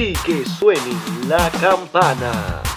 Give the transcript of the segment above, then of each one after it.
y que suene la campana.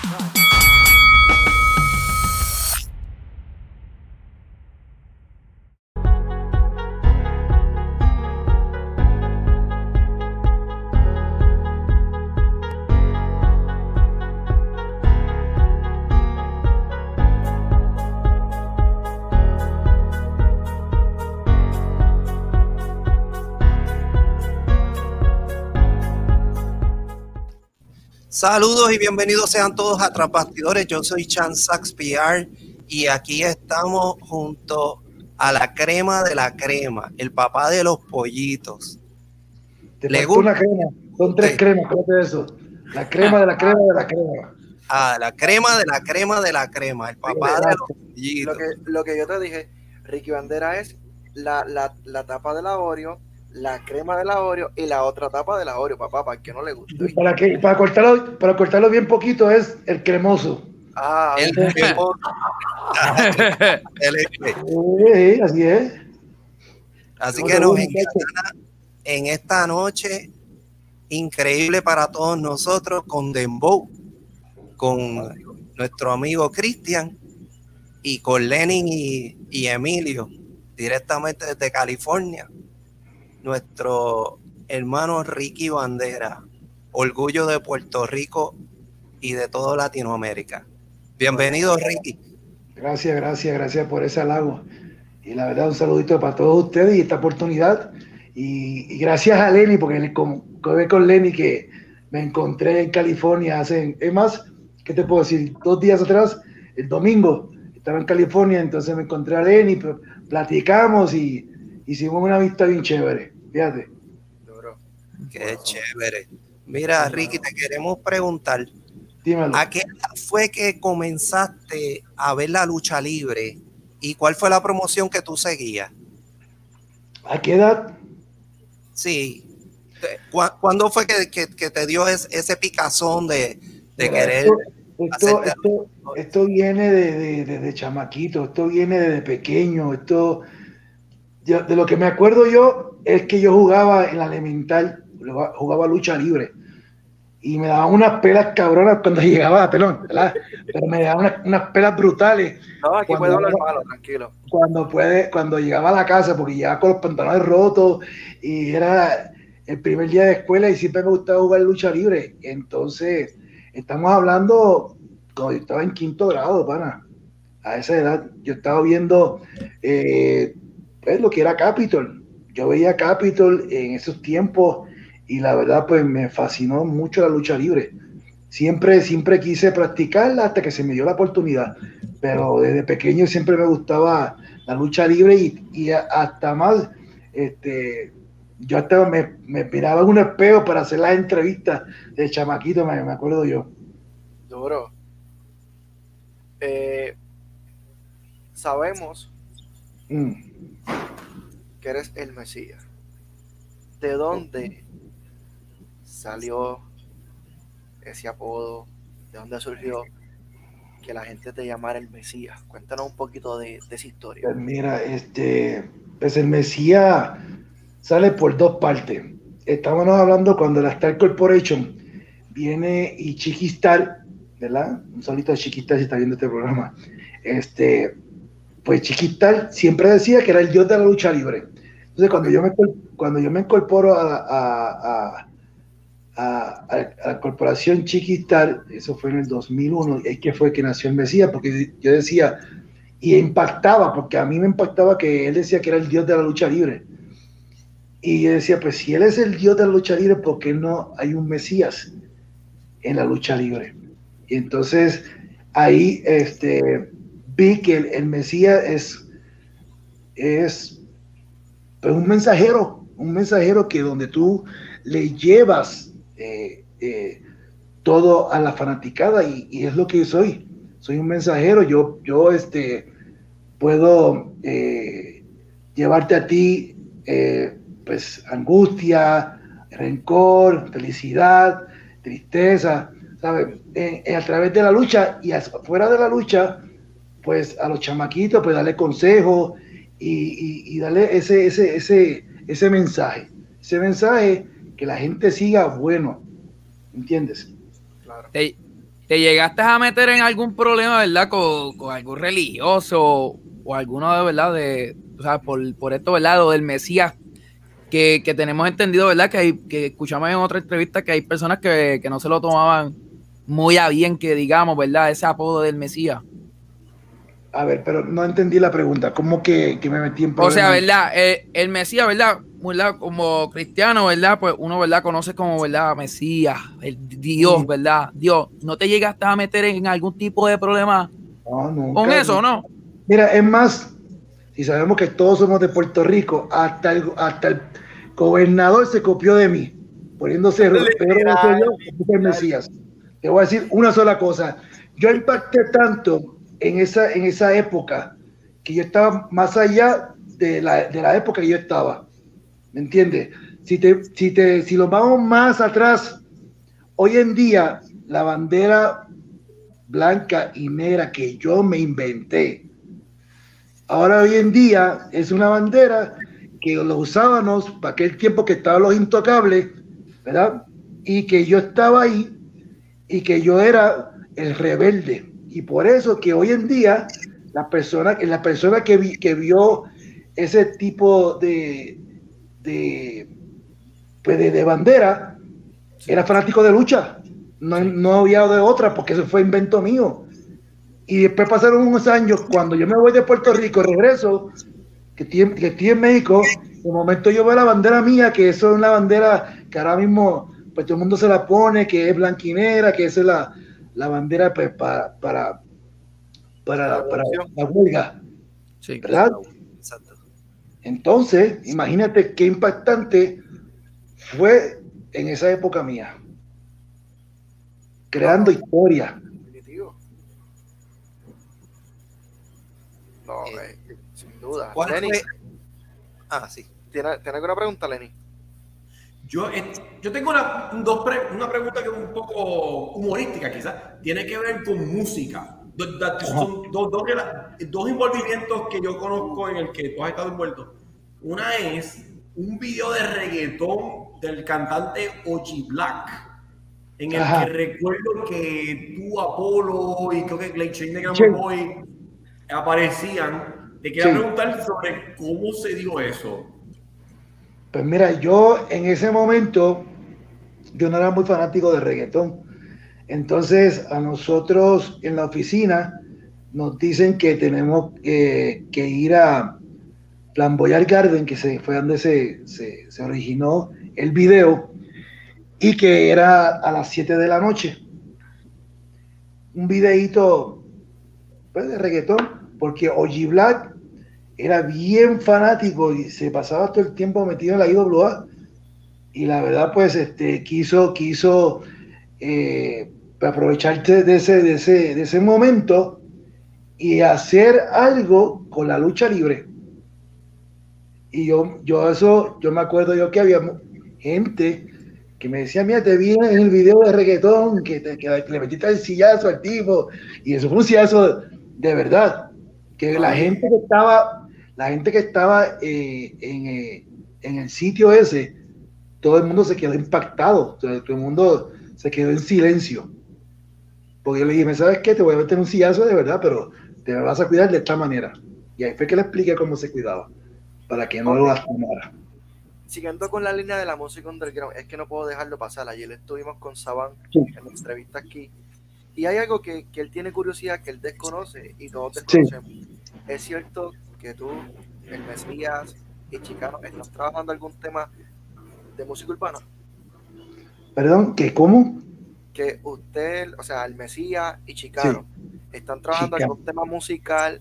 Saludos y bienvenidos sean todos a Trapastidores. Yo soy Chan Sax PR y aquí estamos junto a la crema de la crema, el papá de los pollitos. ¿Le gusta una crema? Son tres cremas, de eso. La crema de la crema de la crema. Ah, la crema de la crema de la crema, el papá de los pollitos. Lo que, lo que yo te dije, Ricky Bandera es la, la, la tapa del Oreo la crema de la Oreo y la otra tapa de la Oreo, papá, para que no le guste. Para, que, para, cortarlo, para cortarlo bien poquito es el cremoso. Ah, el cremoso. sí, así es. Así que nos encanta en esta noche increíble para todos nosotros con Dembow, con nuestro amigo Cristian y con Lenin y, y Emilio, directamente desde California nuestro hermano Ricky Bandera, orgullo de Puerto Rico y de toda Latinoamérica. Bienvenido, Ricky. Gracias, gracias, gracias por ese halago. Y la verdad, un saludito para todos ustedes y esta oportunidad. Y, gracias a Lenny, porque con, con Lenny que me encontré en California hace, es más, ¿qué te puedo decir? Dos días atrás, el domingo, estaba en California, entonces me encontré a Lenny, platicamos y hicimos una vista bien chévere. Fíjate. Qué chévere. Mira, Ricky, te queremos preguntar. Dímelo. ¿A qué edad fue que comenzaste a ver la lucha libre y cuál fue la promoción que tú seguías? ¿A qué edad? Sí. ¿Cuándo fue que, te dio ese, picazón de, querer? Esto, viene de, de, chamaquito, esto viene desde pequeño, esto de lo que me acuerdo yo es que yo jugaba en la elemental, jugaba lucha libre. Y me daban unas pelas cabronas cuando llegaba a pelón, ¿verdad? Pero me daban unas, pelas brutales. No, aquí puedo hablar malo, tranquilo. Cuando, puede, cuando llegaba a la casa, porque llegaba con los pantalones rotos y era el primer día de escuela y siempre me gustaba jugar lucha libre. Entonces, estamos hablando cuando yo estaba en quinto grado, pana. A esa edad, yo estaba viendo eh, pues, lo que era Capitol. Yo veía Capitol en esos tiempos y la verdad pues me fascinó mucho la lucha libre. Siempre, siempre quise practicarla hasta que se me dio la oportunidad, pero desde pequeño siempre me gustaba la lucha libre y, hasta más, este, yo hasta me, me miraba en un espejo para hacer las entrevistas de chamaquito, me, acuerdo yo. Duro. Eh, sabemos mm que eres el Mesías. ¿De dónde salió ese apodo? ¿De dónde surgió que la gente te llamara el Mesías? Cuéntanos un poquito de, esa historia. Pues mira, este, pues el Mesías sale por dos partes. Estábamos hablando cuando la Star Corporation viene y Chiquistar, ¿verdad? Un solito de Chiquistar si está viendo este programa. Este, pues Chiquistar siempre decía que era el dios de la lucha libre. Entonces, cuando yo me, cuando yo me incorporo a, la corporación Chiquistar, eso fue en el 2001, es que fue que nació el Mesías, porque yo decía, y impactaba, porque a mí me impactaba que él decía que era el dios de la lucha libre. Y yo decía, pues si él es el dios de la lucha libre, ¿por qué no hay un Mesías en la lucha libre? Y entonces ahí este, vi que el, Mesías es, es pues, un mensajero, un mensajero que donde tú le llevas eh, eh, todo a la fanaticada y, es lo que soy. Soy un mensajero, yo, yo este, puedo eh, llevarte a ti pues angustia, rencor, felicidad, tristeza, ¿sabes? a través de la lucha y fuera de la lucha, pues a los chamaquitos, pues darle consejo y, darle ese, ese, ese, ese mensaje, ese mensaje que la gente siga bueno, ¿Entiendes? Claro. ¿Te, te llegaste a meter en algún problema, verdad, con, con algún religioso o alguno de verdad de, o sea, por, por esto, ¿verdad? Lo del Mesías, que, que tenemos entendido, ¿verdad? Que, hay, que escuchamos en otra entrevista que hay personas que, que no se lo tomaban muy a bien, que digamos, ¿verdad? Ese apodo del Mesías. A ver, pero no entendí la pregunta. ¿Cómo que, que me metí en O problemas? sea, ¿verdad? Eh, el Mesías, ¿verdad? ¿verdad? Como cristiano, ¿verdad? Pues uno, ¿verdad? Conoce como, ¿verdad? Mesías, el Dios. ¿verdad? Dios, ¿no te llegaste a meter en algún tipo de problema No, nunca. con eso, no? Mira, es más, si sabemos que todos somos de Puerto Rico, hasta el, hasta el gobernador se copió de mí, poniéndose Pedro Rosselló, el Mesías. Te voy a decir una sola cosa. Yo impacté tanto en esa, en esa época que yo estaba más allá de la, de la época que yo estaba. ¿Me entiendes? Si, te, si, te, si lo vamos más atrás, hoy en día la bandera blanca y negra que yo me inventé, ahora hoy en día es una bandera que lo usábamos para aquel tiempo que estaban los intocables, ¿verdad? Y que yo estaba ahí y que yo era el rebelde. Y por eso que hoy en día la persona, la persona que, vi- que vio ese tipo de, de, pues de, de bandera era fanático de lucha. No, no había de otra porque eso fue invento mío. Y después pasaron unos años, cuando yo me voy de Puerto Rico, regreso, que estoy, en- que estoy en México, de momento yo veo la bandera mía, que eso es una bandera que ahora mismo pues todo el mundo se la pone, que es blanquinera, que esa es la, la bandera pues, para, para, para, para la huelga, Sí. ¿verdad? Exacto. Entonces, imagínate qué impactante fue en esa época mía, creando historia. Definitivo. No, Eh, eh, sin duda. ¿Cuál Lenny, fue? Ah, sí. ¿tiene, ¿tiene alguna pregunta, Lenny? Yo, eh, yo tengo una, dos pre- una pregunta que es un poco humorística, quizás. Tiene que ver con música. Do- Son dos, dos, envolvimientos que yo conozco en el que tú has estado envuelto. Una es un video de reggaetón del cantante Oji Black, en el Ajá. que recuerdo que tú, Apolo y creo que Clay Chain de Gran. Boy aparecían. Te quería Sí. preguntar sobre cómo se dio eso. Pues mira, yo en ese momento, yo no era muy fanático de reggaetón. Entonces, a nosotros en la oficina nos dicen que tenemos que ir a Flamboyant Garden, que se, fue donde se, se- se originó el video, y que era a las 7 de la noche. Un videíto pues, de reggaetón, porque Oji Black era bien fanático y se pasaba todo el tiempo metido en la IWA. Y la verdad, pues, este, quiso, quiso eh, aprovecharse de ese, de, ese, de ese momento y hacer algo con la lucha libre. Y yo, yo eso, yo me acuerdo yo que había gente que me decía, mira, te vi en el video de reggaetón, que, te, que le metiste el sillazo al tipo, y eso fue un sillazo de verdad, que la gente que estaba, la gente que estaba eh, en, eh, en el sitio ese, todo el mundo se quedó impactado, o sea, todo el mundo se quedó en silencio. Porque yo le dije, ¿sabes qué? Te voy a meter un sillazo de verdad, pero te vas a cuidar de esta manera. Y ahí fue que le expliqué cómo se cuidaba, para que no lo lastimara. Siguiendo con la línea de la música underground, es que no puedo dejarlo pasar. Ayer estuvimos con Saban Sí. en la entrevista aquí. Y hay algo que, que él tiene curiosidad, que él desconoce y todos desconocemos. Es cierto que tú, el Mesías y Chicano, estás trabajando algún tema de música urbana. Perdón, ¿que cómo? Que usted, o sea, el Mesías y Chicano, están trabajando algún tema musical,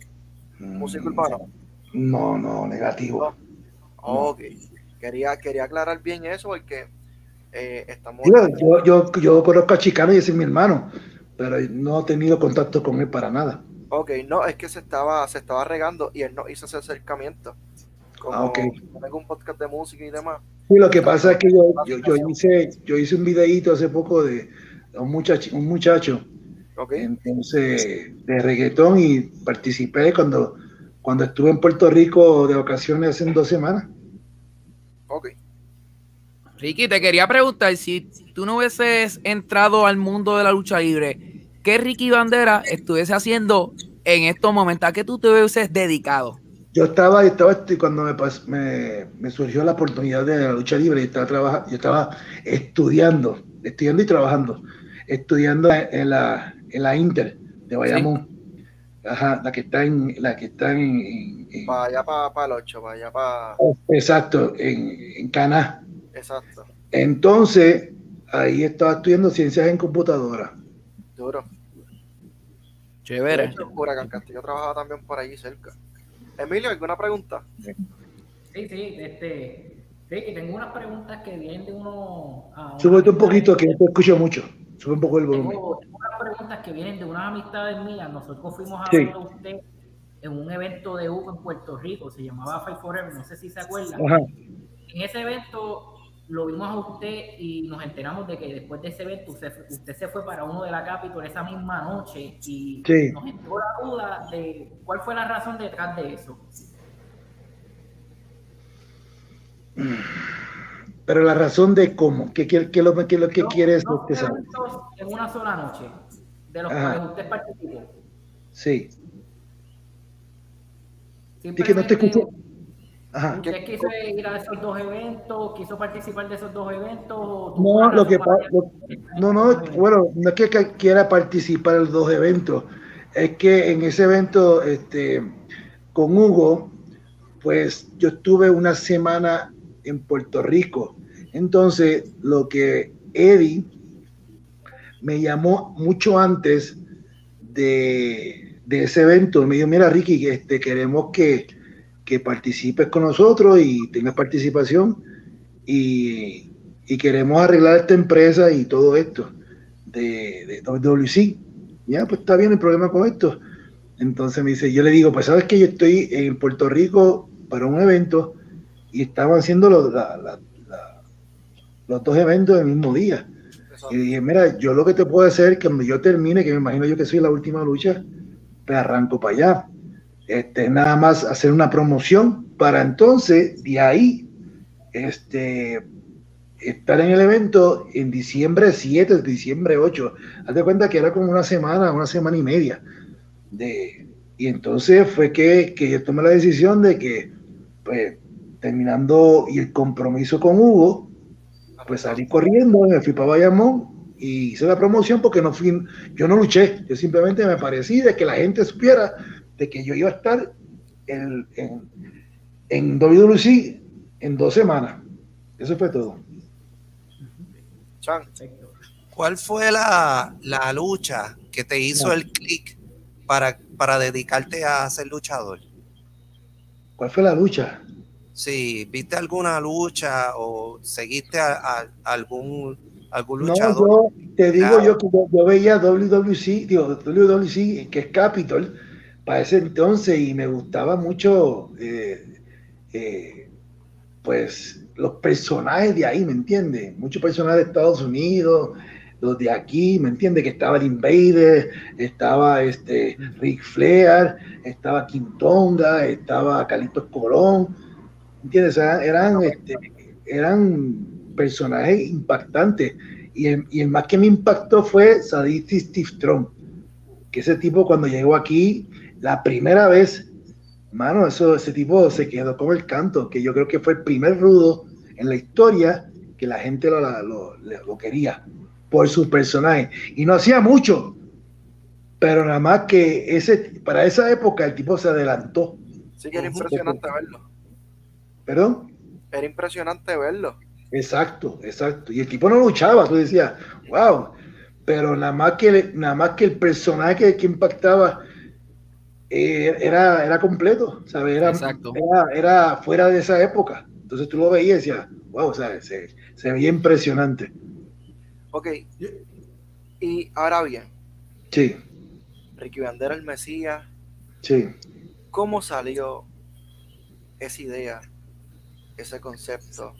música urbana. No, no, negativo. Ok. Quería, quería aclarar bien eso porque eh, estamos. Digo, yo, yo, yo conozco a Chicano y ese es mi hermano, pero no he tenido contacto con él para nada. Ok, no, es que se estaba, se estaba regando y él no hizo ese acercamiento. Como Ah, ok. tengo un podcast de música y demás. Sí, lo que pasa es que yo, yo, yo hice, yo hice un videíto hace poco de un muchacho, un muchacho entonces, de reggaetón y participé cuando, cuando estuve en Puerto Rico de vacaciones hace dos semanas. ok. Ricky, te quería preguntar si tú no hubieses entrado al mundo de la lucha libre, ¿qué Ricky Bandera estuviese haciendo en estos momentos? ¿A qué tú te hubieses dedicado? Yo estaba, estaba este, cuando me, me, me surgió la oportunidad de la lucha libre, yo estaba, trabaja- yo estaba estudiando, estudiando y trabajando, estudiando en la, en la Inter de Bayamón, Ajá, la que está en, la que está en, en- en- Para allá, para, el 8, para allá, para. exacto, en, en Caná. Exacto. Entonces, ahí estaba estudiando ciencias en computadora. Duro. Chévere. Huracán Castillo trabajaba también por allí cerca. Emilio, ¿alguna pregunta? Sí, sí, este, sí, tengo unas preguntas que vienen de uno a Súbete un poquito, que no te escucho mucho. Sube un poco el volumen. Tengo, tengo unas preguntas que vienen de unas amistades mías. Nosotros fuimos a Sí. verlo a usted en un evento de Hugo en Puerto Rico, se llamaba Fight Forever, no sé si se acuerdan. Ajá. En ese evento lo vimos a usted y nos enteramos de que después de ese evento usted, usted se fue para uno de la Capitol esa misma noche y Sí. nos entró la duda de cuál fue la razón detrás de eso. Pero la razón de cómo, ¿qué, qué, lo, qué lo que quieres este, saber? eventos en una sola noche, de los Ajá. cuales usted participó. Sí. Sí, que no te escucho. ¿Usted quiso ir a esos dos eventos? ¿Quiso participar de esos dos eventos? o No, lo que para- lo- no, no, bueno, no es que que quiera participar en los dos eventos, es que en ese evento, este, con Hugo, pues yo estuve una semana en Puerto Rico. Entonces, lo que Eddie me llamó mucho antes de, de ese evento, me dijo, mira Ricky, este, queremos que, que participes con nosotros y tengas participación y, y queremos arreglar esta empresa y todo esto de, de WC. Ya, pues está bien el problema con esto. Entonces me dice, yo le digo, pues sabes que yo estoy en Puerto Rico para un evento y estaban haciendo los, la- la- la- los dos eventos el mismo día. Y dije, mira, yo lo que te puedo hacer es que cuando yo termine, que me imagino yo que soy la última lucha, pues arranco para allá. Este, nada más hacer una promoción para entonces, de ahí, este, estar en el evento en diciembre 7, diciembre 8. Haz de cuenta que era como una semana, una semana y media. De, y entonces fue que, yo tomé la decisión de que, pues, terminando y el compromiso con Hugo, pues salí corriendo, me fui para Bayamón y hice la promoción porque no fui, yo no luché, yo simplemente me parecí de que la gente supiera de que yo iba a estar en, en, en WWC en dos semanas. Eso fue todo. ¿Cuál fue la, la lucha que te hizo No. el clic para, para dedicarte a ser luchador? ¿Cuál fue la lucha? Si viste alguna lucha o seguiste a, a- algún, algún No, luchador. yo te digo Claro. yo que yo, yo veía WWC, digo, WWC, que es Capitol, para ese entonces, y me gustaba mucho, eh, eh, pues, los personajes de ahí, ¿me entiendes? Muchos personajes de Estados Unidos, los de aquí, ¿me entiendes? Que estaba el Invader, estaba este Rick Flair, estaba Quintonga, estaba Calixto Colón, ¿entiendes? Sea, eran, este, eran personajes impactantes. Y el, y el más que me impactó fue Sadisty Steve Strong, que ese tipo cuando llegó aquí, la primera vez, mano, eso, ese tipo se quedó con el canto, que yo creo que fue el primer rudo en la historia que la gente lo, lo- lo- quería por su personaje. Y no hacía mucho, pero nada más que ese, para esa época el tipo se adelantó. sí que era impresionante verlo. ¿Perdón? Era impresionante verlo. Exacto, exacto. Y el tipo no luchaba, tú decías, wow. Pero nada más que, nada más que el personaje que impactaba eh, era, era completo, ¿sabes? Era. Era, era fuera de esa época. Entonces tú lo veías y decías, wow, o sea, se, se veía impresionante. Ok. Y ahora bien, Sí, Ricky Bandera, el Mesías, sí. ¿cómo salió esa idea, ese concepto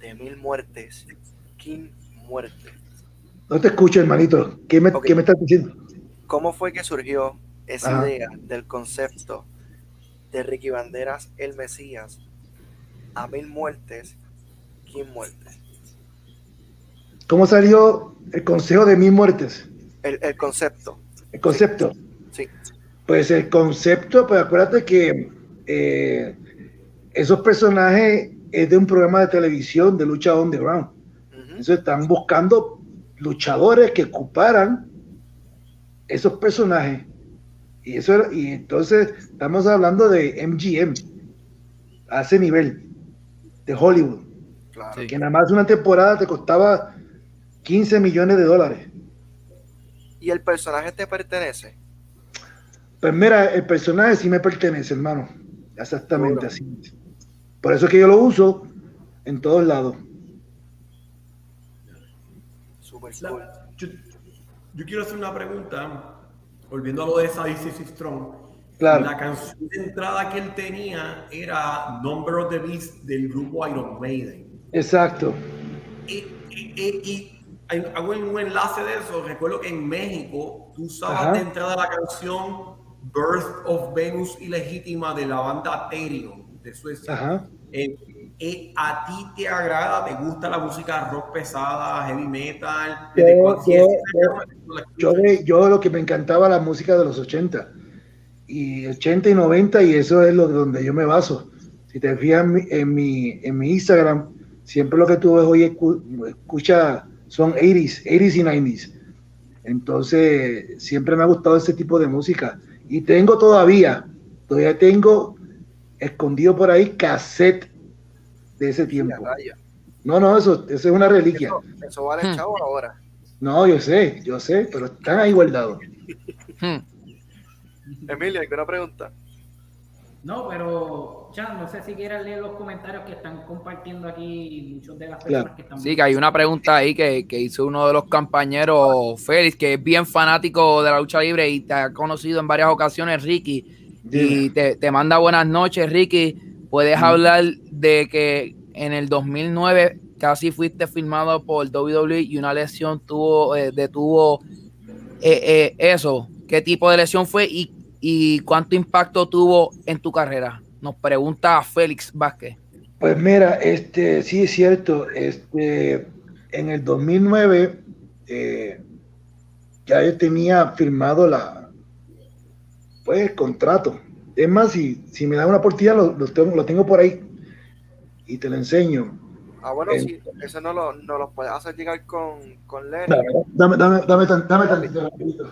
de mil muertes, King muerte? No te escucho, hermanito. ¿Qué me, Ok. qué me estás diciendo? ¿Cómo fue que surgió esa Ajá. idea del concepto de Ricky Banderas, el Mesías, a mil muertes, King Muerte. ¿Cómo salió el consejo de mil muertes? El, el concepto. El concepto. Sí. Pues el concepto, pues acuérdate que eh, esos personajes es de un programa de televisión de lucha underground. Ujú. Entonces están buscando luchadores que ocuparan esos personajes. Y eso era- y entonces estamos hablando de MGM a ese nivel de Hollywood, Claro. Sí. que nada más una temporada te costaba 15 millones de dólares. ¿Y el personaje te pertenece? Pues mira, el personaje sí me pertenece, hermano. Exactamente así. Por eso es que yo lo uso en todos lados. Super La- cool. yo, yo quiero hacer una pregunta, volviendo a lo de Sadie Strong. Claro. La canción de entrada que él tenía era Number of the Beast del grupo Iron Maiden. Exacto. Y, y- y- y hay- hago un enlace de eso. Recuerdo que en México tú usabas Ajá. de entrada la canción Birth of Venus Ilegítima de la banda Therion de Suecia. Ajá. Eh, eh, ¿A ti te agrada? ¿Te gusta la música rock pesada, heavy metal? Yo- ¿Desde cuándo- yo-? Yo, de- yo lo que me encantaba la música de los 80 y 80 y 90 y eso es lo donde yo me baso. Si te fijas en mi, en mi, en mi Instagram, siempre lo que tú ves hoy escu- escucha son 80s, 80s y 90s. Entonces, siempre me ha gustado ese tipo de música. Y tengo todavía, todavía tengo escondido por ahí cassette de ese tiempo. No, no, eso, eso es una reliquia. Eso, eso vale Hmm. chavo ahora. No, yo sé, yo sé, pero están ahí guardados. Hmm. Emilio, ¿alguna pregunta? No, pero Chan, no sé si quieres leer los comentarios que están compartiendo aquí muchos de las Claro. personas que están Sí, que hay una pregunta ahí que, que hizo uno de los compañeros, Félix, que es bien fanático de la lucha libre y te ha conocido en varias ocasiones, Ricky. Y te, te manda buenas noches, Ricky. Puedes hablar de que en el 2009 casi fuiste filmado por WWE y una lesión tuvo, eh, detuvo eh, eh, eso. ¿Qué tipo de lesión fue y, y cuánto impacto tuvo en tu carrera? Nos pregunta Félix Vázquez. Pues mira, este, sí es cierto, este, en el 2009 eh, ya yo tenía firmado la, pues, el contrato. Es más, si, si me da una oportunidad, lo, lo tengo, lo tengo por ahí y te lo enseño. Ah, bueno, Eh. sí, eso no lo, no lo puedes hacer llegar con, con Lenny. Dame, dame, dame, tan- dame tantito, rapidito.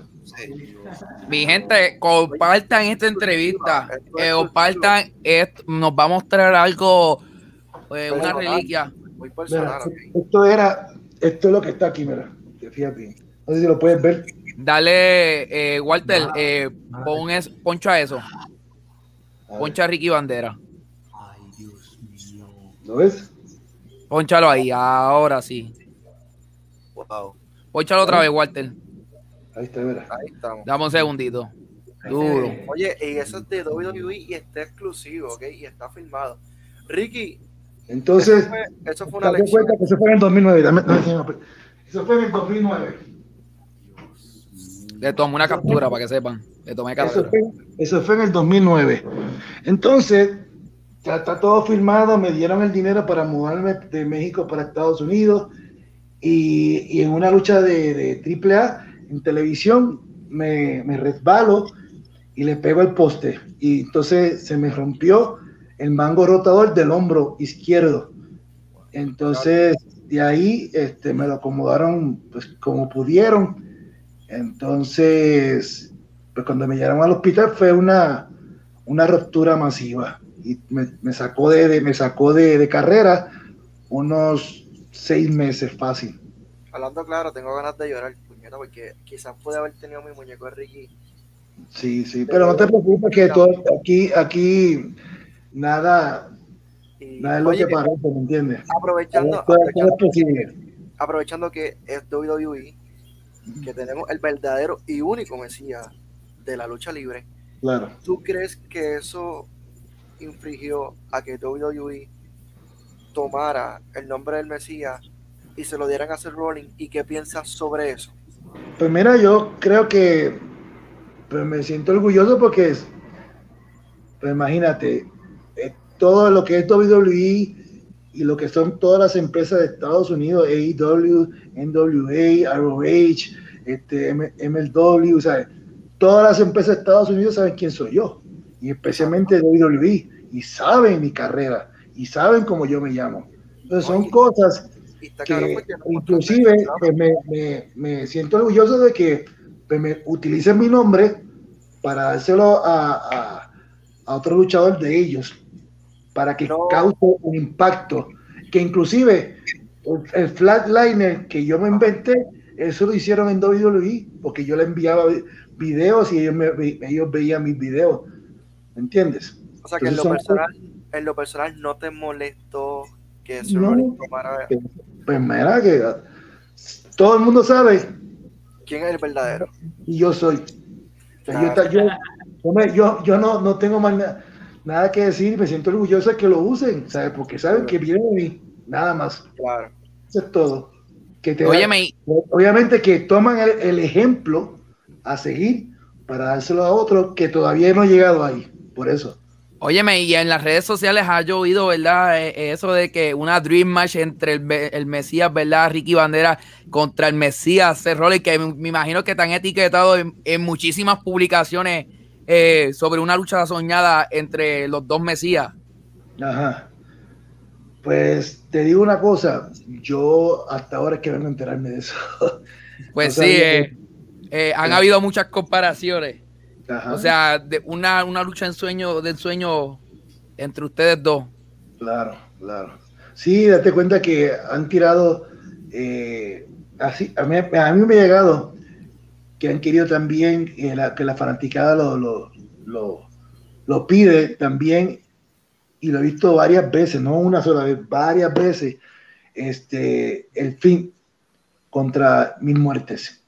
Mi gente, compartan esta entrevista. eh, compartan esto. Nos va a mostrar algo, eh, una reliquia. Muy Mira, personal, ok. esto era, esto es lo que está aquí, mira, te fijas bien. No sé si lo puedes ver. Dale, eh, Walter, eh, pon es, poncha eso. A ver, Poncha a Ricky Bandera. ¿Lo ves? Ponchalo ahí, ahora sí. Wow. Ponchalo otra vez, Walter. Ahí está, mira. Ahí estamos. Dame un segundito. Duro. Oye, y eso es de WWE y está exclusivo, ¿ok? Y está filmado. Ricky, Entonces, eso fue, eso fue una lección. cuenta que fue en el 2009. Dame, dame, dame. Eso fue en el 2009. Le tomé una captura para que sepan. Le tomé Eso fue, eso fue en el 2009. Entonces, ya está todo firmado. Me dieron el dinero para mudarme de México para Estados Unidos. Y, y en una lucha de, de AAA en televisión, me, me resbalo y le pego el poste. Y entonces se me rompió el mango rotador del hombro izquierdo. Entonces, de ahí este, me lo acomodaron pues, como pudieron. Entonces, pues cuando me llevaron al hospital fue una, una ruptura masiva y me, me sacó de, de- me sacó de, de carrera unos seis meses fácil. Hablando claro, tengo ganas de llorar, puñeta, porque quizás pude haber tenido mi muñeco de Ricky. Sí, sí, pero no te preocupes que todo aquí, aquí nada, Y, nada es lo oye, que parece, ¿me entiendes? aprovechando, Todo- todo aprovechando, es posible. aprovechando que es WWE, que tenemos el verdadero y único Mesías de la lucha libre, Claro. ¿tú crees que eso infringió a que WWE tomara el nombre del Mesías y se lo dieran a hacer Rolling? ¿Y qué piensas sobre eso? Pues mira, yo creo que pues me siento orgulloso porque es, pues imagínate, eh, todo lo que es WWE y lo que son todas las empresas de Estados Unidos, AEW, NWA, ROH, este, M- MLW, o sea, todas las empresas de Estados Unidos saben quién soy yo, y especialmente WWE, y saben mi carrera, y saben cómo yo me llamo. Entonces son Oye. cosas que inclusive pues, me, me- me siento orgulloso de que pues, me utilicen mi nombre para dárselo a, a- a otro luchador de ellos, para que No. cause un impacto, que inclusive el, el flatliner que yo me inventé, eso lo hicieron en WWE, porque yo le enviaba vi- videos y ellos, me- ellos veían mis videos, ¿me entiendes? O sea que en lo personal, en lo personal no te molestó que Sir No. Tomara Pues mira que todo el mundo sabe quién es el verdadero. y yo soy. Yo, ta- yo, yo no, no tengo más na- nada que decir, me siento orgulloso de que lo usen, ¿sabes? Porque saben que viene de mí, nada más. Claro. Eso es todo. Que te Óyeme, obviamente que toman el, el ejemplo a seguir para dárselo a otro que todavía no ha llegado ahí. Por eso. Óyeme, y en las redes sociales ha oído, ¿verdad? Eh, eh, eso de que una Dream Match entre el, el Mesías, ¿verdad? Ricky Bandera contra el Mesías Seth Rollins, que me, me imagino que están etiquetados en, en muchísimas publicaciones eh, sobre una lucha soñada entre los dos Mesías. Ajá. Pues te digo una cosa, yo hasta ahora es que vengo a enterarme de eso. Pues No sí, eh, eh, han habido muchas comparaciones. Ajá. O sea, de una, una lucha en sueño, de ensueño entre ustedes dos. Claro, claro. Sí, date cuenta que han tirado, eh, así, a mí, a mí me ha llegado que han querido también que la, que la fanaticada lo, lo, lo, lo pide también, y lo he visto varias veces, no una sola vez, varias veces, este, el fin contra mil muertes.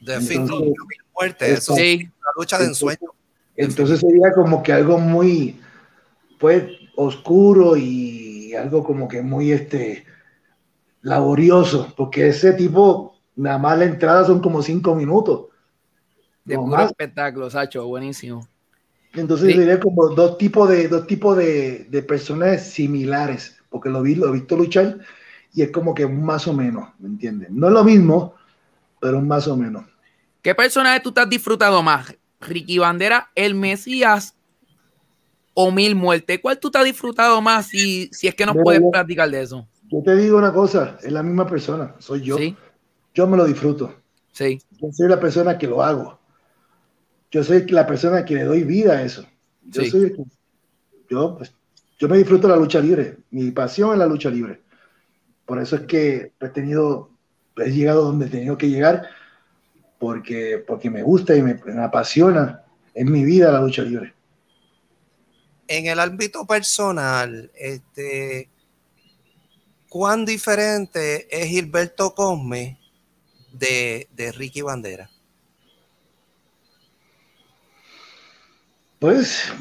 De Entonces, fin, mil muertes, eso es Sí, una lucha de ensueño. Entonces sería como que algo muy, pues, oscuro y algo como que muy, este, laborioso, porque ese tipo, nada más la entrada son como cinco minutos. de no puro más. espectáculo, Sacho, buenísimo. Entonces Sí. sería como dos tipos de, dos tipos de, de personas similares, porque lo vi, lo he visto luchar y es como que más o menos, ¿me entiendes? No es lo mismo, pero más o menos. ¿Qué personaje tú te has disfrutado más? ¿Ricky Bandera, el Mesías o Mil Muertes? ¿Cuál tú te has disfrutado más si, si es que nos Mira, puedes yo- platicar de eso? Yo te digo una cosa, es la misma persona, soy yo. Sí, Yo me lo disfruto. sí. Yo soy la persona que lo hago. Yo soy la persona que le doy vida a eso. Yo Sí. soy yo, pues, yo me disfruto la lucha libre. Mi pasión es la lucha libre. Por eso es que he tenido, he llegado donde he tenido que llegar, porque, porque me gusta y me, me apasiona. Es mi vida la lucha libre. En el ámbito personal, este, ¿cuán diferente es Gilberto Cosme de, de Ricky Bandera? Pues,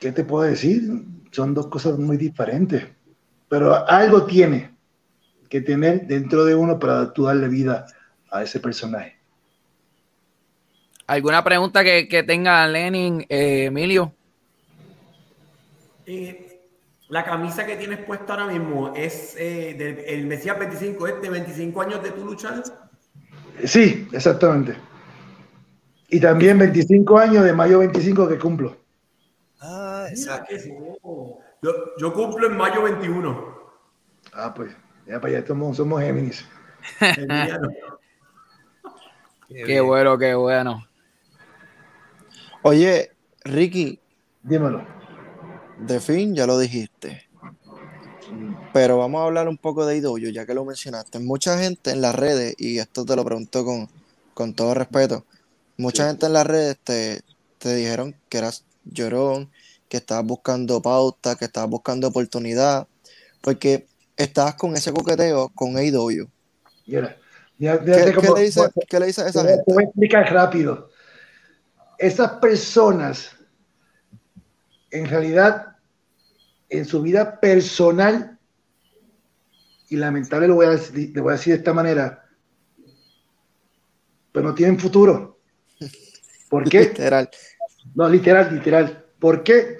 ¿qué te puedo decir? Son dos cosas muy diferentes, pero algo tiene que tener dentro de uno para tú darle vida a ese personaje. ¿Alguna pregunta que, que tenga Lenin, eh, Emilio? Eh, la camisa que tienes puesta ahora mismo es eh, del el Mesías 25, ¿es de 25 años de tu lucha? Sí, exactamente. Y también 25 años de mayo 25 que cumplo. Ah, exacto. Yo, yo cumplo en mayo 21. Ah, pues, ya para allá somos, somos Géminis. Qué bueno, qué bueno. Oye, Ricky, Dímelo. de fin ya lo dijiste. Pero vamos a hablar un poco de IW, ya que lo mencionaste. Mucha gente en las redes, y esto te lo pregunto con, con todo respeto, mucha Sí. gente en las redes te, te dijeron que eras llorón, que estabas buscando pauta, que estabas buscando oportunidad, porque estabas con ese coqueteo con AEW. ¿Qué, qué le dice, qué le dice a esa gente? te voy a explicar rápido. Esas personas, en realidad, en su vida personal, y lamentable lo voy a decir, le voy a decir de esta manera, pero no tienen futuro. ¿Por qué? Literal. No, literal, literal. ¿Por qué?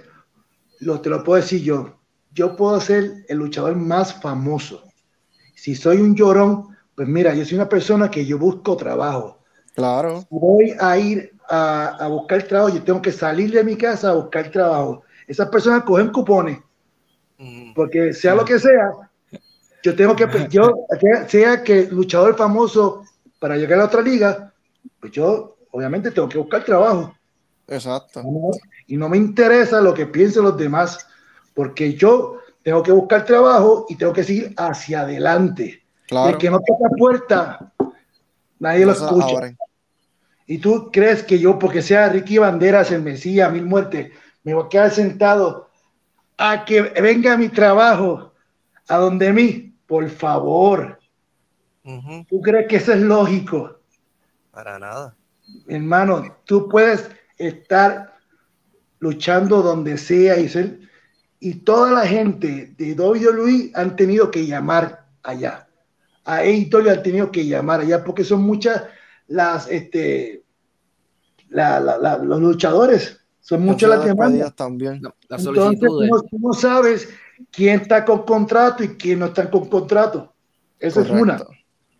Lo, te lo puedo decir yo. yo puedo ser el luchador más famoso. Si soy un llorón, pues mira, yo soy una persona que yo busco trabajo. Claro. Voy a ir a, a buscar trabajo, yo tengo que salir de mi casa a buscar trabajo. Esas personas cogen cupones, Mm. porque sea lo que sea, yo tengo que, yo, sea que luchador famoso para llegar a otra liga, pues yo obviamente tengo que buscar trabajo. Exacto. Y no me interesa lo que piensen los demás, porque yo tengo que buscar trabajo y tengo que seguir hacia adelante. Claro. El que no toca puerta, nadie lo escucha. Y tú crees que yo, porque sea Ricky Banderas, el Mesías, mil muertes, me voy a quedar sentado a que venga mi trabajo a donde mí, por favor. ¿Tú crees que eso es lógico? Para nada. Hermano, tú puedes estar luchando donde sea y ser, y toda la gente de WWE han tenido que llamar allá. A AEW han tenido que llamar allá porque son muchas las, este, la- la- la- los luchadores, son muchas las demandas. también. No, las Entonces, no, tú no sabes quién está con contrato y quién no está con contrato. Esa es una. Correcto.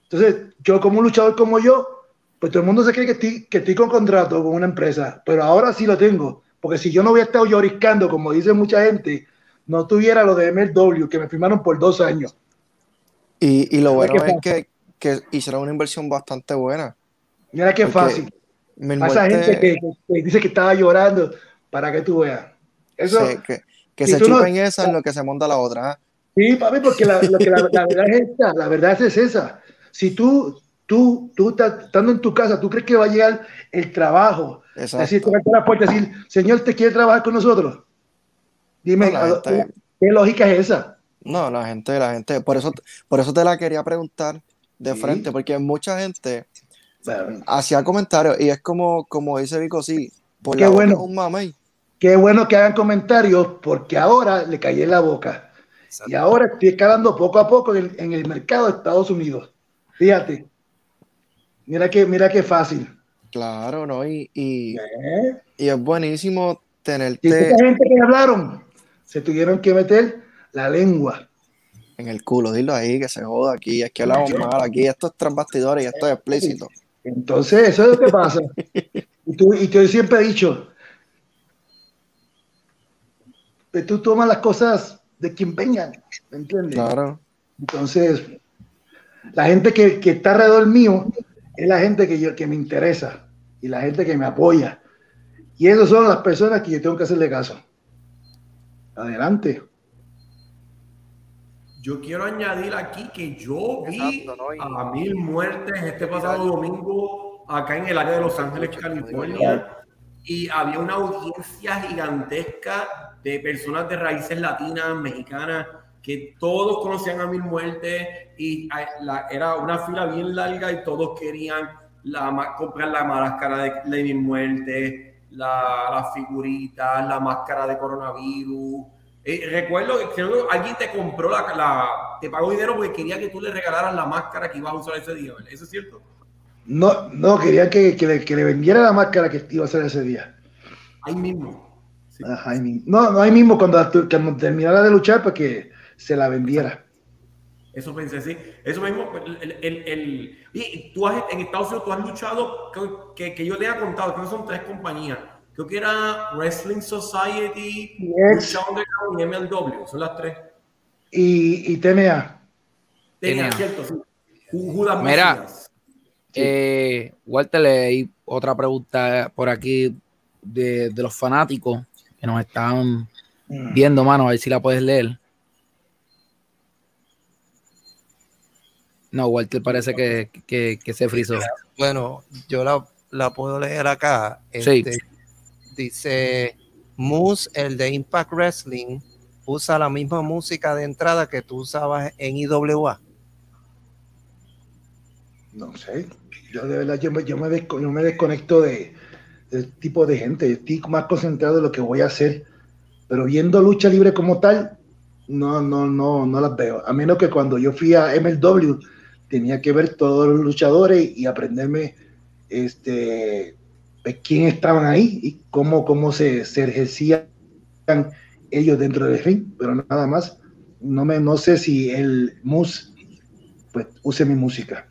Entonces, yo como un luchador como yo, pues todo el mundo se cree que estoy, que estoy con contrato con una empresa, pero ahora sí lo tengo, porque si yo no hubiera estado lloriscando, como dice mucha gente, no tuviera lo de MLW, que me firmaron por dos años. Y, y lo bueno ¿Qué es que, que hicieron una inversión bastante buena. Mira qué fácil. A esa gente que, que dice que estaba llorando, para que tú veas. Eso, sí, que, que si se tú no- chupen esa en lo que se monta la otra. ¿eh? Sí, papi, porque la, lo que la, la verdad es esta, la verdad es esa. Si tú, tú, tú estás estando en tu casa, tú crees que va a llegar el trabajo, Exacto. decir, tocarte la puerta, decir, Señor, ¿te quiere trabajar con nosotros? Dime, No, la ¿a- gente- ¿qué lógica es esa? No, la gente, la gente, por eso, por eso te la quería preguntar de Sí. frente, porque mucha gente Bueno, hacía comentarios y es como, como dice Vico, sí, por Qué la bueno. un mamey. qué bueno que hagan comentarios, porque ahora le caí en la boca. Exacto. Y ahora estoy escalando poco a poco en el mercado de Estados Unidos. Fíjate. Mira que, mira qué fácil. Claro, ¿no? Y, y, ¿Eh? y es buenísimo Y tenerte esa gente que hablaron se tuvieron que meter la lengua. en el culo, dilo ahí, que se joda aquí, es que hablamos mal, aquí esto es tras bastidores y esto es explícito. Entonces, eso es lo que pasa. Y tú, y yo siempre he dicho, que tú tomas las cosas de quien vengan, ¿me entiendes? Claro, Entonces, la gente que, que está alrededor mío es la gente que, yo, que me interesa y la gente que me apoya. Y esas son las personas que yo tengo que hacerle caso. Adelante. Yo quiero añadir aquí que yo vi Exacto, ¿no? Y- a mil muertes este pasado domingo acá en el área de Los Ángeles, California, y había una audiencia gigantesca de personas de raíces latinas, mexicanas, que todos conocían a Mil Muertes y a- la- era una fila bien larga y todos querían la, comprar la máscara de, de Mil Muertes, la- las figuritas, la máscara de coronavirus. Eh, recuerdo que creo alguien te compró la, la- te pagó dinero porque quería que tú le regalaras la máscara que ibas a usar ese día, ¿verdad? ¿Eso es cierto? No, no, quería que, que le, que le vendiera la máscara que iba a hacer ese día. Ahí mismo. Sí. Ajá, ahí mismo. No, no, ahí mismo cuando, cuando terminara de luchar para que se la vendiera. Eso pensé, sí. Eso mismo, el, el, el- y tú has, en Estados Unidos tú has luchado, creo que, que yo te haya contado, creo que son tres compañías. Creo que era Wrestling Society, Yes. Underground y MLW, son las tres. Y, y TNA. Cierto, sí. Ju- Judas Mira. Mesías. Eh, Walter, leí otra pregunta por aquí de, de los fanáticos que nos están viendo, mano, a ver si la puedes leer. No, Walter parece que, que, que se frizó. Bueno, yo la, la puedo leer acá. Sí. Este, Dice, Moose, el de Impact Wrestling, usa la misma música de entrada que tú usabas en IWA. No sé. Yo de verdad, yo me, yo me, desco- yo me desconecto de, del tipo de gente. Yo Estoy más concentrado en lo que voy a hacer. Pero viendo lucha libre como tal, no, no, no, no las veo. A menos que cuando yo fui a MLW, tenía que ver todos los luchadores y aprenderme este, de quién estaban ahí y cómo, cómo se, se ejercían ellos dentro del ring, pero nada más. No, me, no sé si el mus pues, use mi música.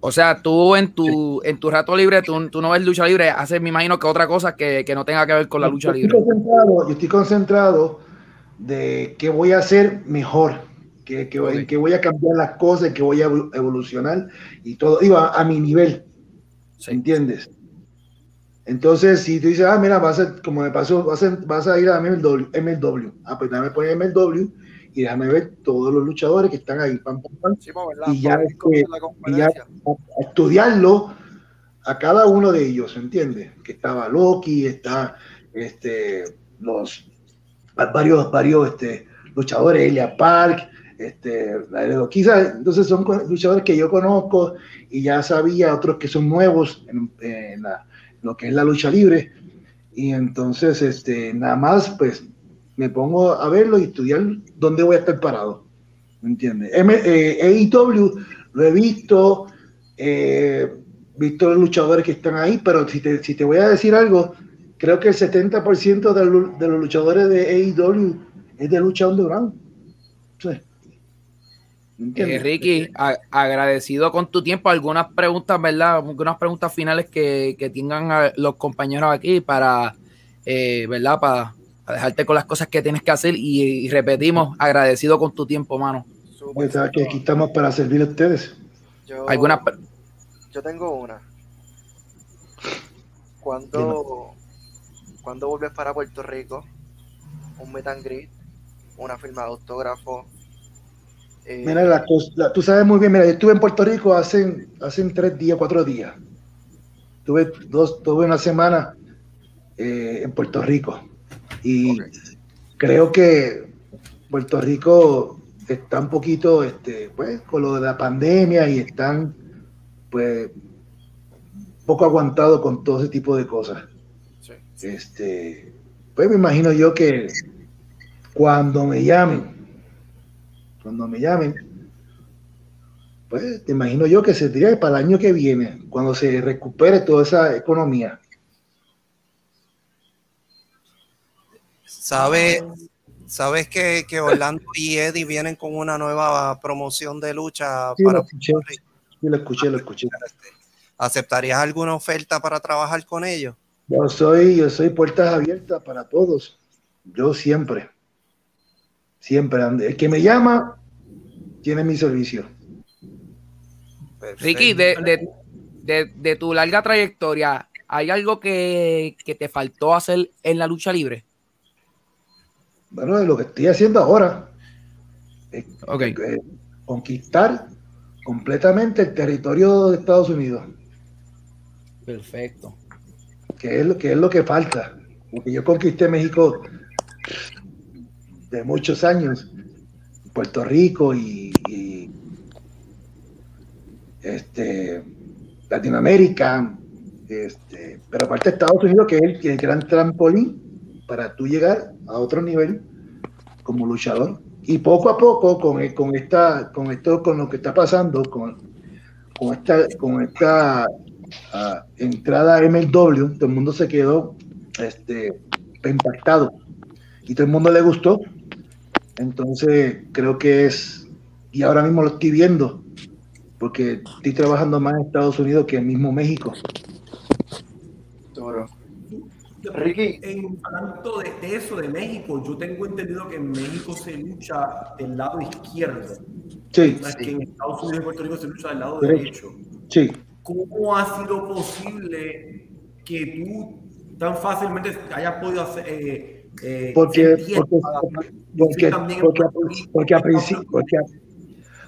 O sea, tú en tu, en tu rato libre, tú, tú no ves lucha libre, haces, me imagino que otra cosa que, que no tenga que ver con la lucha yo libre. Concentrado, yo estoy concentrado de qué voy a hacer mejor, que, que, Ok. en qué voy a cambiar las cosas, que voy a evol- evolucionar y todo, digo, a, a mi nivel, Sí. ¿entiendes? Entonces, si tú dices, ah, mira, vas a, como me pasó, vas a, vas a ir a MLW, MLW, ah, pues déjame poner MLW y déjame ver todos los luchadores que están ahí, pam, pam, pam, Sí. Y ya que- la y ya a estudiarlo a cada uno de ellos, ¿entiendes? Que estaba Loki, está este, los varios, varios este, luchadores, Elia Park, este, Kisa, entonces son luchadores que yo conozco y ya sabía otros que son nuevos en, la- lo que es la lucha libre y entonces este, nada más pues me pongo a verlo y estudiar dónde voy a estar parado, ¿me entiendes? Eh, AEW lo he visto, eh, visto los luchadores que están ahí, pero si te, si te voy a decir algo, creo que el 70% de, los- de los luchadores de AEW es de lucha underground. Sí. ¿Me Eh? Ricky, a- agradecido con tu tiempo. Algunas preguntas, ¿verdad? Algunas preguntas finales que, que tengan a los compañeros aquí para, eh, ¿verdad? Para, para dejarte con las cosas que tienes que hacer y, y repetimos, agradecido con tu tiempo, mano. Pues, sabes que aquí estamos para servir a ustedes. Yo, Algunas pre- yo tengo una. ¿Cuándo, ¿Cuándo vuelves para Puerto Rico? Un meet and greet, una firma de autógrafo. Eh, Mira, la la- tú sabes muy bien, mira, yo estuve en Puerto Rico hace, hace tres días, cuatro días. Tuve, dos, tuve una semana eh, en Puerto Rico y creo que Puerto Rico está un poquito, este, pues, con lo de la pandemia y están, pues, poco aguantados con todo ese tipo de cosas. sí. Este, pues me imagino yo que cuando me llamen, cuando me llamen, pues te imagino yo que se diría para el año que viene, cuando se recupere toda esa economía. ¿Sabes, sabes que, que Orlando y Eddie vienen con una nueva promoción de lucha Sí, lo para escuché, sí, lo escuché, lo escuché. ¿Aceptarías alguna oferta para trabajar con ellos? Yo soy, yo soy puertas abiertas para todos. Yo siempre, siempre. El que me llama tiene mi servicio. Ricky, de, de, de- de tu larga trayectoria, ¿hay algo que, que te faltó hacer en la lucha libre? Bueno, de lo que estoy haciendo ahora, es Ok. eh, conquistar completamente el territorio de Estados Unidos, Perfecto. que es lo que, es lo que falta. Porque yo conquisté México de muchos años, Puerto Rico y, este, Latinoamérica, este, pero aparte Estados Unidos, que es el, el gran trampolín para tú llegar a otro nivel como luchador. Y poco a poco, con, con, esta, con esto, con lo que está pasando, con, con esta, con esta ah, entrada MLW, todo el mundo se quedó este, impactado y todo el mundo le gustó. Entonces, creo que es, y ahora mismo lo estoy viendo, porque estoy trabajando más en Estados Unidos que en mismo México. Duro. Ricky. En, hablando de, de eso, de México, yo tengo entendido que en México se lucha del lado izquierdo, Sí, mientras que en Estados Unidos y Puerto Rico se lucha del lado Derecho. derecho. sí. ¿Cómo ha sido posible que tú tan fácilmente hayas podido hacer... Eh, eh, Porque, porque, porque, a principio, porque, a-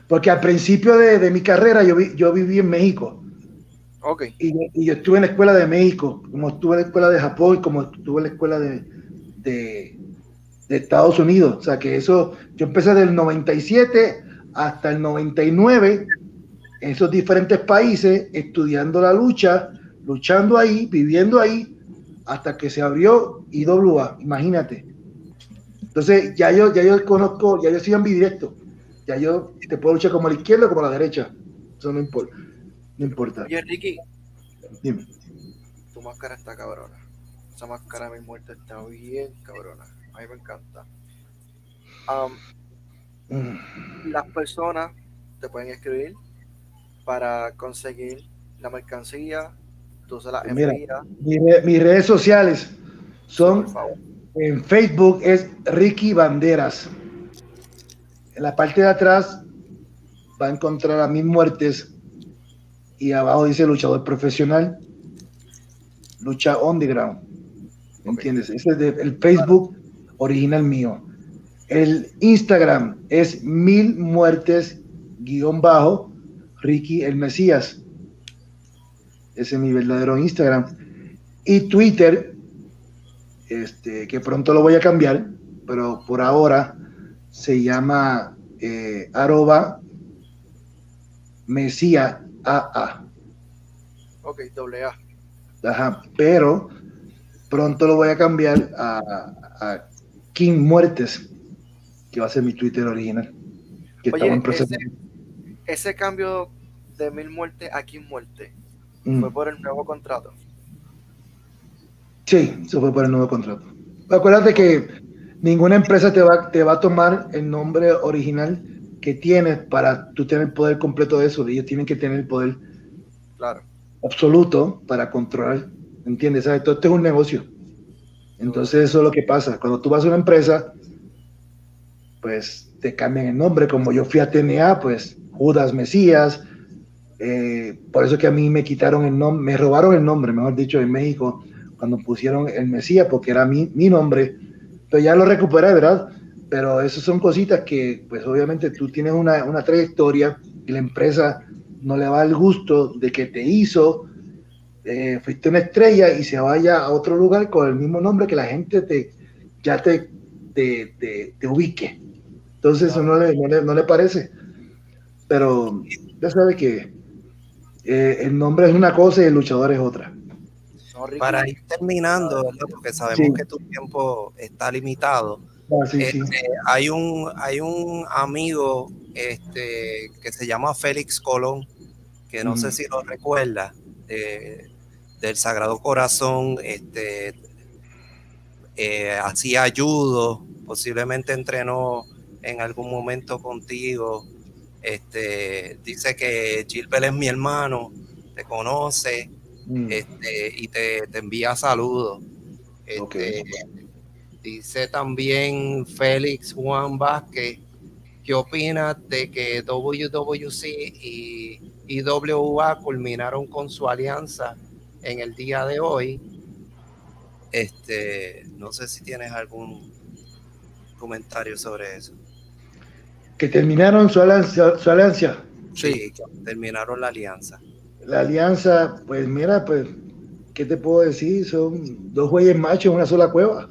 porque al principio de, de mi carrera yo, vi- yo viví en México Ok. y, yo- y yo estuve en la escuela de México, como estuve en la escuela de Japón, como estuve en la escuela de, de, de Estados Unidos. O sea que eso, yo empecé del 97 hasta el 99 en esos diferentes países, estudiando la lucha, luchando ahí, viviendo ahí, hasta que se abrió IWA, imagínate. Entonces, ya yo, ya yo conozco, ya yo soy ambidirecto. Ya yo te puedo luchar como a la izquierda o como a la derecha. Eso no importa. No importa. Oye, Ricky, Dime. tu máscara está cabrona. esa máscara de mi muerte está bien cabrona. A mí me encanta. Um, Mm. las personas te pueden escribir para conseguir la mercancía. La Mira. mis redes sociales son. En Facebook es Ricky Banderas. En la parte de atrás va a encontrar a mis muertes y abajo dice luchador profesional, lucha on the ground. ¿Entiendes? Ese es de- el Facebook original mío. El Instagram es mil muertes guion bajo Ricky el Mesías. Ese es mi verdadero Instagram. Y Twitter este, que pronto lo voy a cambiar, pero por ahora se llama eh, arroba Mesía AA. Ok, doble A. Ajá, pero pronto lo voy a cambiar a, a King Muertes, que va a ser mi Twitter original. Que Oye, estamos en proceso. ese- Ese cambio de mil muertes a 15 muertes Mm. fue por el nuevo contrato. Sí, eso fue por el nuevo contrato. Acuérdate que ninguna empresa te va, te va a tomar el nombre original que tienes para tú tener el poder completo de eso. Ellos tienen que tener el poder Claro. absoluto para controlar. ¿Entiendes? ¿Sabes? Todo esto es un negocio. Entonces eso es lo que pasa. Cuando tú vas a una empresa, pues te cambian el nombre. Como yo fui a TNA, pues Judas Mesías. Eh, por eso que a mí me quitaron el nombre, me robaron el nombre, mejor dicho, en México, cuando pusieron el Mesías, porque era mi, mi nombre. Pero ya lo recuperé, ¿verdad? Pero esas son cositas que, pues obviamente tú tienes una, una trayectoria y la empresa no le va el gusto de que te hizo, eh, fuiste una estrella y se vaya a otro lugar con el mismo nombre que la gente te, ya te, te, te- te ubique. Entonces eso no le, no, le, no le parece. Pero ya sabe que eh, el nombre es una cosa y el luchador es otra. Para ir terminando, ¿verdad? porque sabemos Sí. que tu tiempo está limitado. Ah, sí, sí. Este, hay un hay un amigo este, que se llama Félix Colón, que no Mm. sé si lo recuerda, de- del Sagrado Corazón, este, eh, hacía judo, posiblemente entrenó en algún momento contigo. Este, dice que Gilbert es mi hermano, te conoce Mm. este, y te, te envía saludos. Este, Dice también Félix Juan Vázquez, ¿qué opinas de que WWC y IWA culminaron con su alianza en el día de hoy? Este, no sé si tienes algún comentario sobre eso. Que terminaron su alianza, su alianza. Sí, terminaron la alianza. La alianza, pues mira, pues, ¿qué te puedo decir? Son dos güeyes machos en una sola cueva.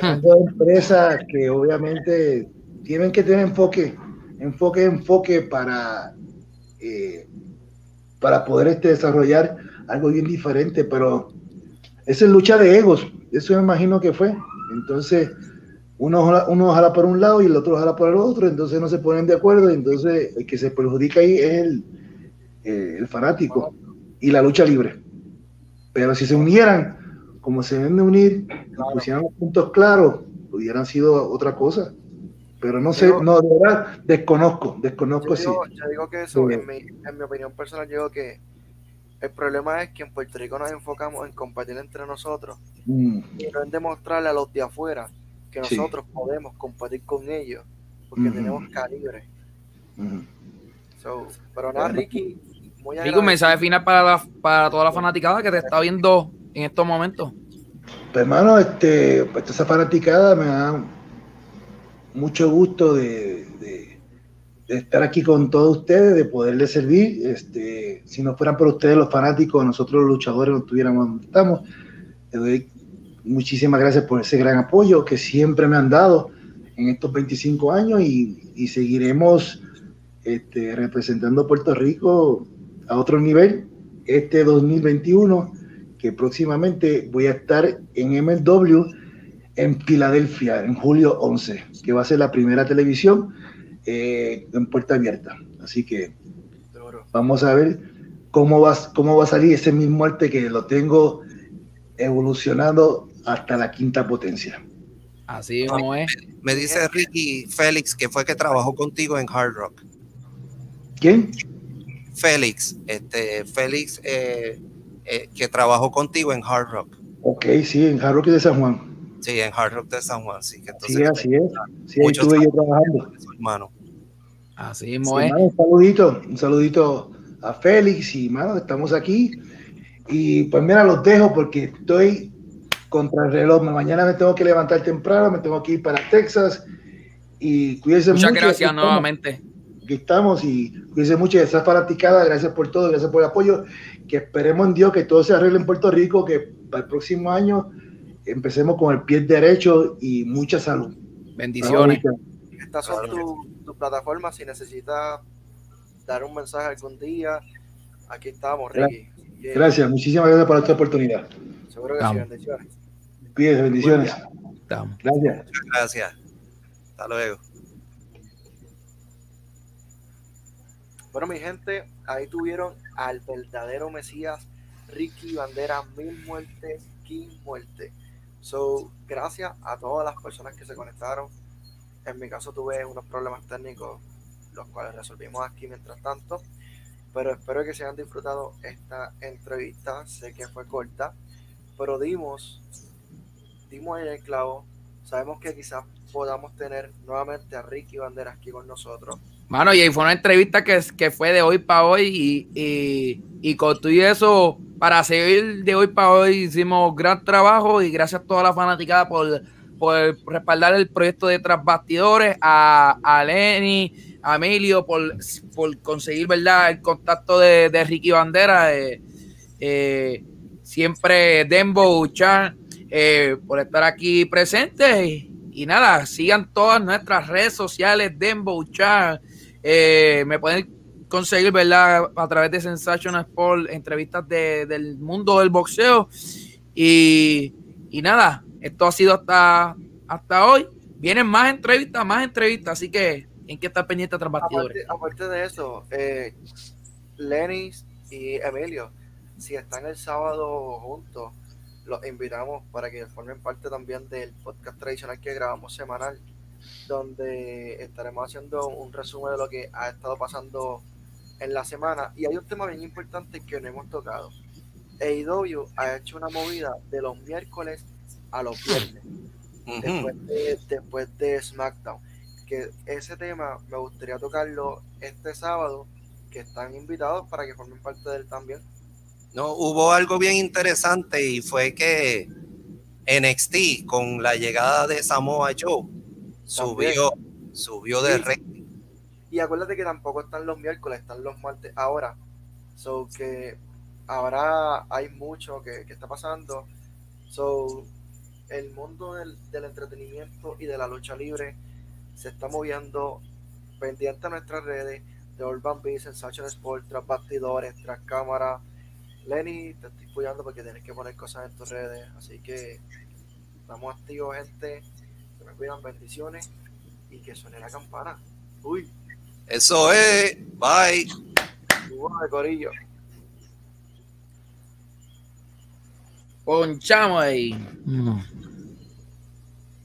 Son dos empresas que obviamente tienen que tener enfoque, enfoque, enfoque para, eh, para poder este, desarrollar algo bien diferente, pero esa es lucha de egos, eso me imagino que fue. Entonces, uno, jala- uno jala por un lado y el otro jala por el otro, entonces no se ponen de acuerdo, entonces el que se perjudica ahí es el, eh, el fanático y la lucha libre. Pero si se unieran, como se deben de unir, y pusieran los puntos claros, hubieran sido otra cosa. Pero no sé, Yo- no, de verdad, desconozco, desconozco Yo sí. yo digo que eso, Sí. en mi, en mi opinión personal, yo digo que el problema es que en Puerto Rico nos enfocamos en compartir entre nosotros Mm, y no en demostrarle a los de afuera que Sí. nosotros podemos compartir con ellos porque tenemos calibre. mm. So, pero nada. Ricky, muy Rico, un mensaje final para, la- para toda la fanaticada que te está viendo en estos momentos. Pues hermano, este, pues, esa fanaticada me da mucho gusto de, de- de estar aquí con todos ustedes, de poderles servir. Este, si no fueran por ustedes los fanáticos, nosotros los luchadores no estuviéramos donde estamos. Les doy muchísimas gracias por ese gran apoyo que siempre me han dado en estos 25 años y, y seguiremos este, representando a Puerto Rico a otro nivel este 2021 que próximamente voy a estar en MLW en Filadelfia en julio 11, que va a ser la primera televisión eh, en puerta abierta. Así que vamos a ver cómo va, cómo va a salir ese mismo arte que lo tengo evolucionando hasta la quinta potencia. Así como es. Me dice Ricky Félix que fue que trabajó contigo en Hard Rock. ¿Quién? Félix, este, Félix eh, eh, que trabajó contigo en Hard Rock. Ok, sí, en Hard Rock de San Juan. Sí, en Hard Rock de San Juan, sí. Que entonces, Sí, así es. Sí, ahí estuve yo trabajando. hermano. Así Sí, mismo es. mano, un saludito, un saludito a Félix y mano, estamos aquí. Y pues mira, los dejo porque estoy contra el reloj. Mañana me tengo que levantar temprano, me tengo que ir para Texas. Y cuídense Muchas mucho. gracias Aquí estamos, nuevamente. Aquí estamos y cuídense mucho de esa fanaticada. Gracias por todo, gracias por el apoyo. Que esperemos en Dios que todo se arregle en Puerto Rico, que para el próximo año empecemos con el pie derecho y mucha salud. Bendiciones. Estas son tus tu plataformas. Si necesitas dar un mensaje algún día, aquí estamos, Ricky. Gracias, muchísimas gracias por esta oportunidad. Seguro que sí, bendiciones. Cuídense, bendiciones. Estamos. Gracias. Muchas gracias. Hasta luego. Bueno, mi gente, ahí tuvieron al verdadero Mesías, Ricky Bandera, mil muertes, King muerte. So, gracias a todas las personas que se conectaron. En mi caso tuve unos problemas técnicos, los cuales resolvimos aquí mientras tanto. Pero espero que se hayan disfrutado esta entrevista. Sé que fue corta, pero dimos, dimos en el clavo. Sabemos que quizás podamos tener nuevamente a Ricky Bandera aquí con nosotros. Mano, y fue una entrevista que, que fue de hoy para hoy y, y, y con todo y eso, para seguir de hoy para hoy hicimos gran trabajo y gracias a toda la fanaticada por, por respaldar el proyecto de Tras Bastidores, a, a Lenny, a Emilio, por, por conseguir, ¿verdad?, el contacto de, de Ricky Bandera, eh, eh, siempre Dembo, Chan, eh, por estar aquí presentes y, y nada, sigan todas nuestras redes sociales, Dembo, Chan, eh, me pueden conseguir, ¿verdad? A través de Sensational Sport, entrevistas de, del mundo del boxeo. Y, y nada, esto ha sido hasta, hasta hoy. Vienen más entrevistas, más entrevistas, así que en que estar pendiente tras bastidores. Aparte, aparte de eso, eh, Lenny y Emilio, si están el sábado juntos, los invitamos para que formen parte también del podcast tradicional que grabamos semanal, donde estaremos haciendo un resumen de lo que ha estado pasando en la semana. Y hay un tema bien importante que no hemos tocado. AEW ha hecho una movida de los miércoles a los viernes, después de, después de SmackDown. Que ese tema me gustaría tocarlo este sábado, que están invitados para que formen parte de él también. No, hubo algo bien interesante y fue que NXT con la llegada de Samoa Joe subió, subió de Sí. rating. Y acuérdate que tampoco están los miércoles, están los martes ahora. So que ahora hay mucho que, que está pasando. So el mundo del, del entretenimiento y de la lucha libre se está moviendo pendiente a nuestras redes de Urban Beat, Sensation Sport, tras bastidores, tras cámara. Lenny, te estoy cuidando porque tienes que poner cosas en tus redes. Así que estamos activos, gente. Se me cuidan bendiciones y que suene la campana. Uy. Eso es. Bye. De corillo. Ponchamos ahí.